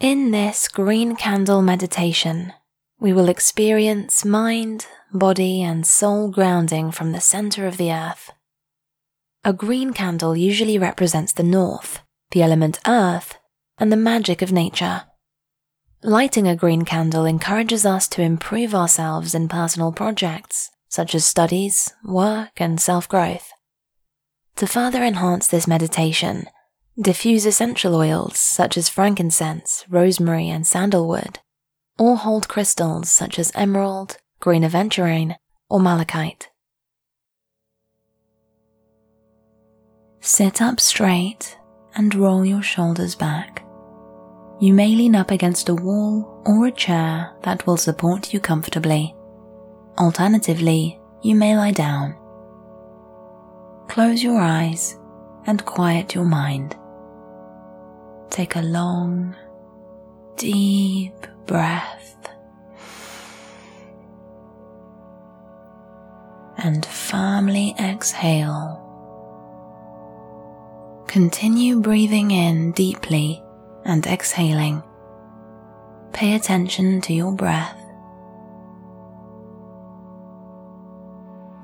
In this green candle meditation, we will experience mind, body, and soul grounding from the center of the earth. A green candle usually represents the north, the element earth, and the magic of nature. Lighting a green candle encourages us to improve ourselves in personal projects, such as studies, work, and self growth. To further enhance this meditation, diffuse essential oils such as frankincense, rosemary, and sandalwood, or hold crystals such as emerald, green aventurine, or malachite. Sit up straight and roll your shoulders back. You may lean up against a wall or a chair that will support you comfortably. Alternatively, you may lie down. Close your eyes and quiet your mind. Take a long, deep breath and firmly exhale. Continue breathing in deeply and exhaling. Pay attention to your breath.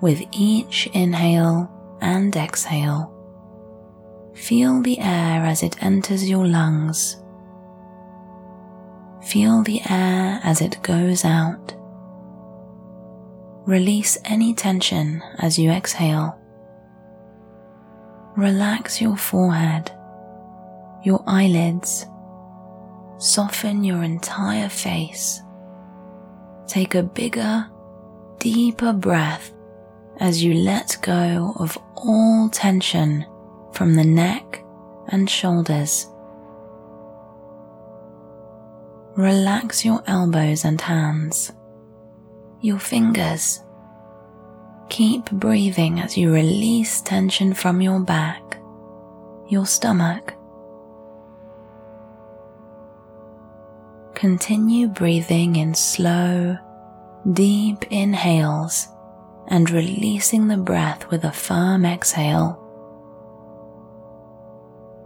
With each inhale and exhale, feel the air as it enters your lungs. Feel the air as it goes out. Release any tension as you exhale. Relax your forehead, your eyelids, soften your entire face. Take a bigger, deeper breath as you let go of all tension from the neck and shoulders. Relax your elbows and hands, your fingers. Keep breathing as you release tension from your back, your stomach. Continue breathing in slow, deep inhales and releasing the breath with a firm exhale.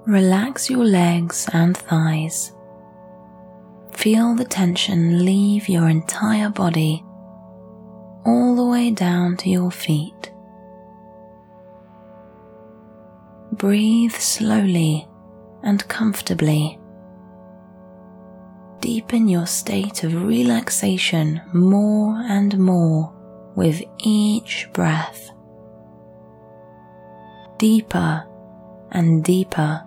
Relax your legs and thighs. Feel the tension leave your entire body all the way down to your feet. Breathe slowly and comfortably. Deepen your state of relaxation more and more with each breath. Deeper and deeper.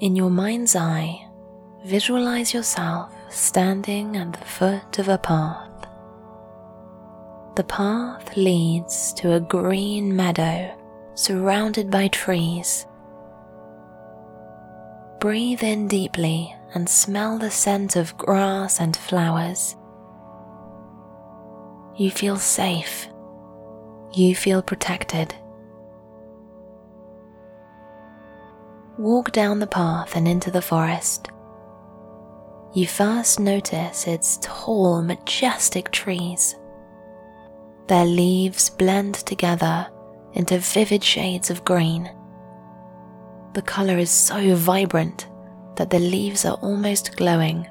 In your mind's eye, visualize yourself standing at the foot of a path. The path leads to a green meadow surrounded by trees. Breathe in deeply and smell the scent of grass and flowers. You feel safe. You feel protected. Walk down the path and into the forest. You first notice its tall, majestic trees. Their leaves blend together into vivid shades of green. The color is so vibrant that the leaves are almost glowing.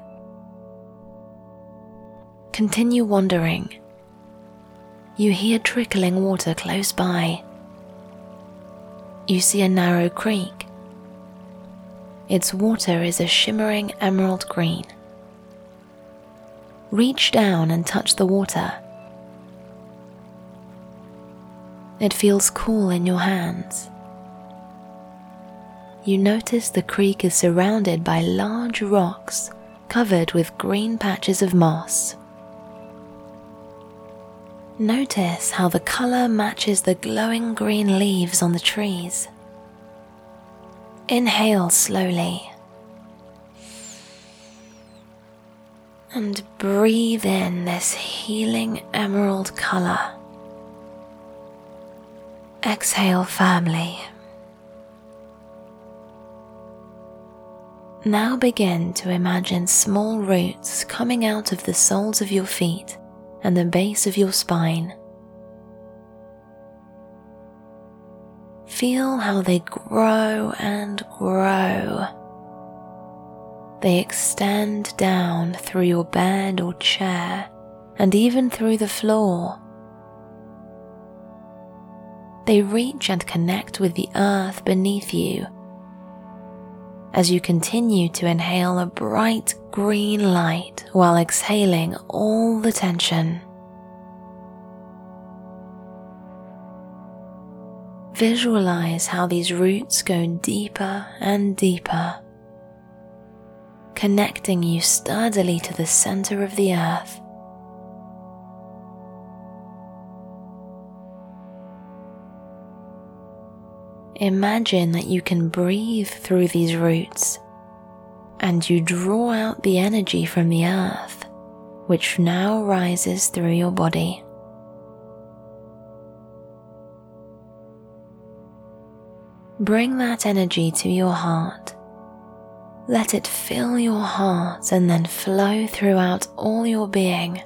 Continue wandering. You hear trickling water close by. You see a narrow creek. Its water is a shimmering emerald green. Reach down and touch the water. It feels cool in your hands you notice the creek is surrounded by large rocks covered with green patches of moss. Notice how the colour matches the glowing green leaves on the trees. Inhale slowly and breathe in this healing emerald colour. Exhale firmly. Now begin to imagine small roots coming out of the soles of your feet and the base of your spine. Feel how they grow and grow. They extend down through your bed or chair and even through the floor. They reach and connect with the earth beneath you as you continue to inhale a bright green light while exhaling all the tension. Visualize how these roots go deeper and deeper, connecting you sturdily to the center of the earth. Imagine that you can breathe through these roots and you draw out the energy from the earth, which now rises through your body. Bring that energy to your heart. Let it fill your heart and then flow throughout all your being.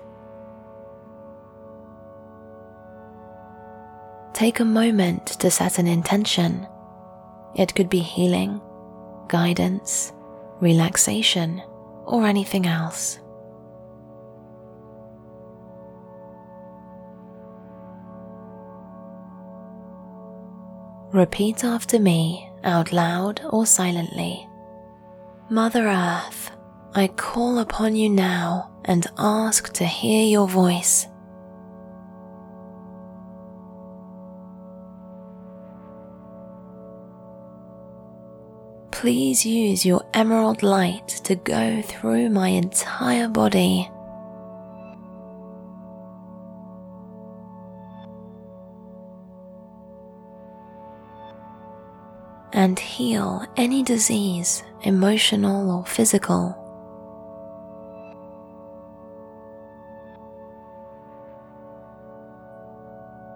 Take a moment to set an intention. It could be healing, guidance, relaxation, or anything else. Repeat after me out loud or silently. Mother Earth, I call upon you now and ask to hear your voice. please use your emerald light to go through my entire body. And heal any disease, emotional or physical.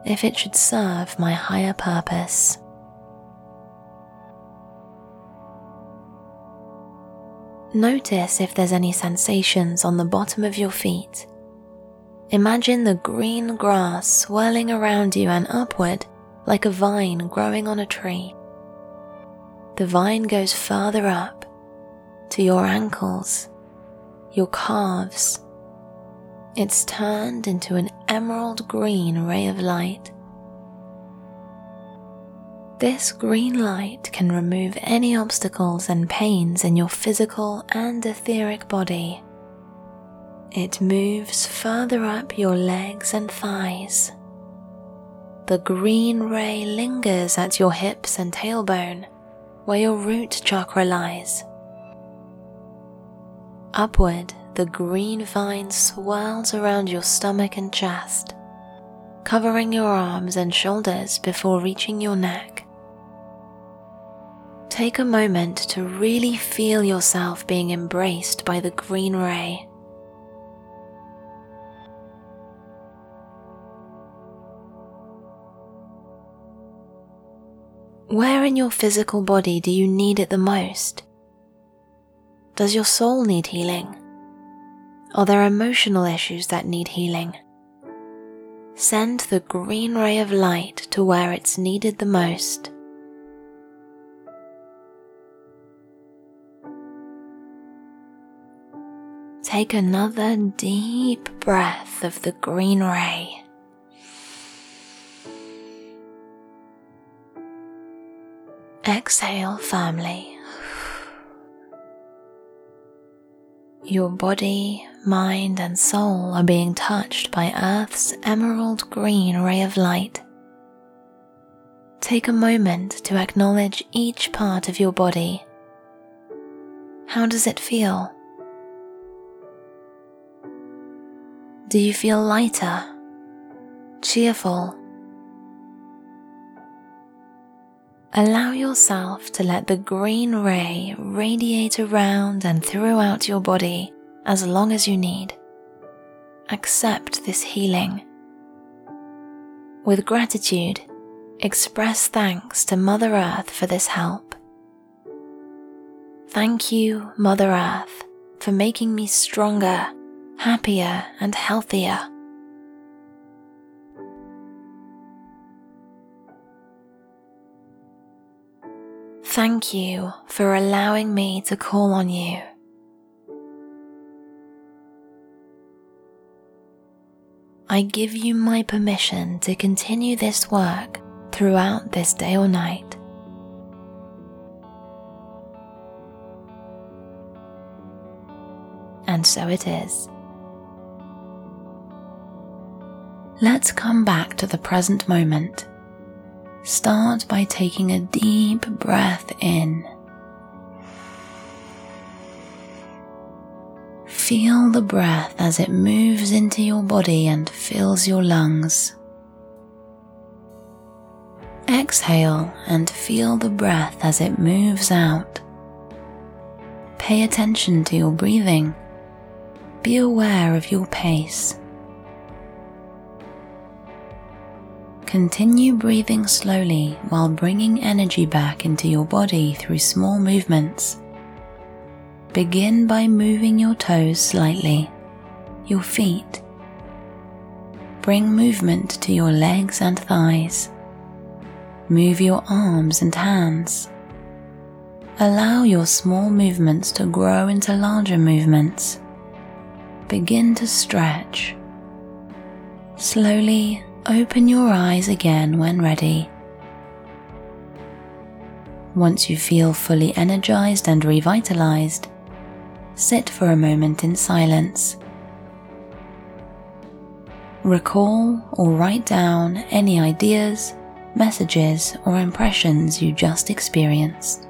If it should serve my higher purpose. Notice if there's any sensations on the bottom of your feet. Imagine the green grass swirling around you and upward like a vine growing on a tree. The vine goes further up to your ankles, your calves. It's turned into an emerald green ray of light. This green light can remove any obstacles and pains in your physical and etheric body. It moves further up your legs and thighs. The green ray lingers at your hips and tailbone, where your root chakra lies. Upward, the green vine swirls around your stomach and chest, covering your arms and shoulders before reaching your neck take a moment to really feel yourself being embraced by the green ray. In your physical body do you need it the most? Does your soul need healing? Are there emotional issues that need healing? Send the green ray of light to where it's needed the most. Take another deep breath of the green ray. Exhale firmly. Your body, mind, and soul are being touched by Earth's emerald green ray of light. Take a moment to acknowledge each part of your body. How does it feel? Do you feel lighter, cheerful? Allow yourself to let the green ray radiate around and throughout your body as long as you need. Accept this healing. With gratitude, express thanks to Mother Earth for this help. Thank you, Mother Earth, for making me stronger happier, and healthier. Thank you for allowing me to call on you. I give you my permission to continue this work throughout this day or night. And so it is. Let's come back to the present moment. Start by taking a deep breath in. Feel the breath as it moves into your body and fills your lungs. Exhale and feel the breath as it moves out. Pay attention to your breathing. Be aware of your pace. Continue breathing slowly while bringing energy back into your body through small movements. Begin by moving your toes slightly, your feet. Bring movement to your legs and thighs. Move your arms and hands. Allow your small movements to grow into larger movements. Begin to stretch. Slowly open your eyes again when ready. Once you feel fully energized and revitalized, sit for a moment in silence. Recall or write down any ideas, messages, or impressions you just experienced.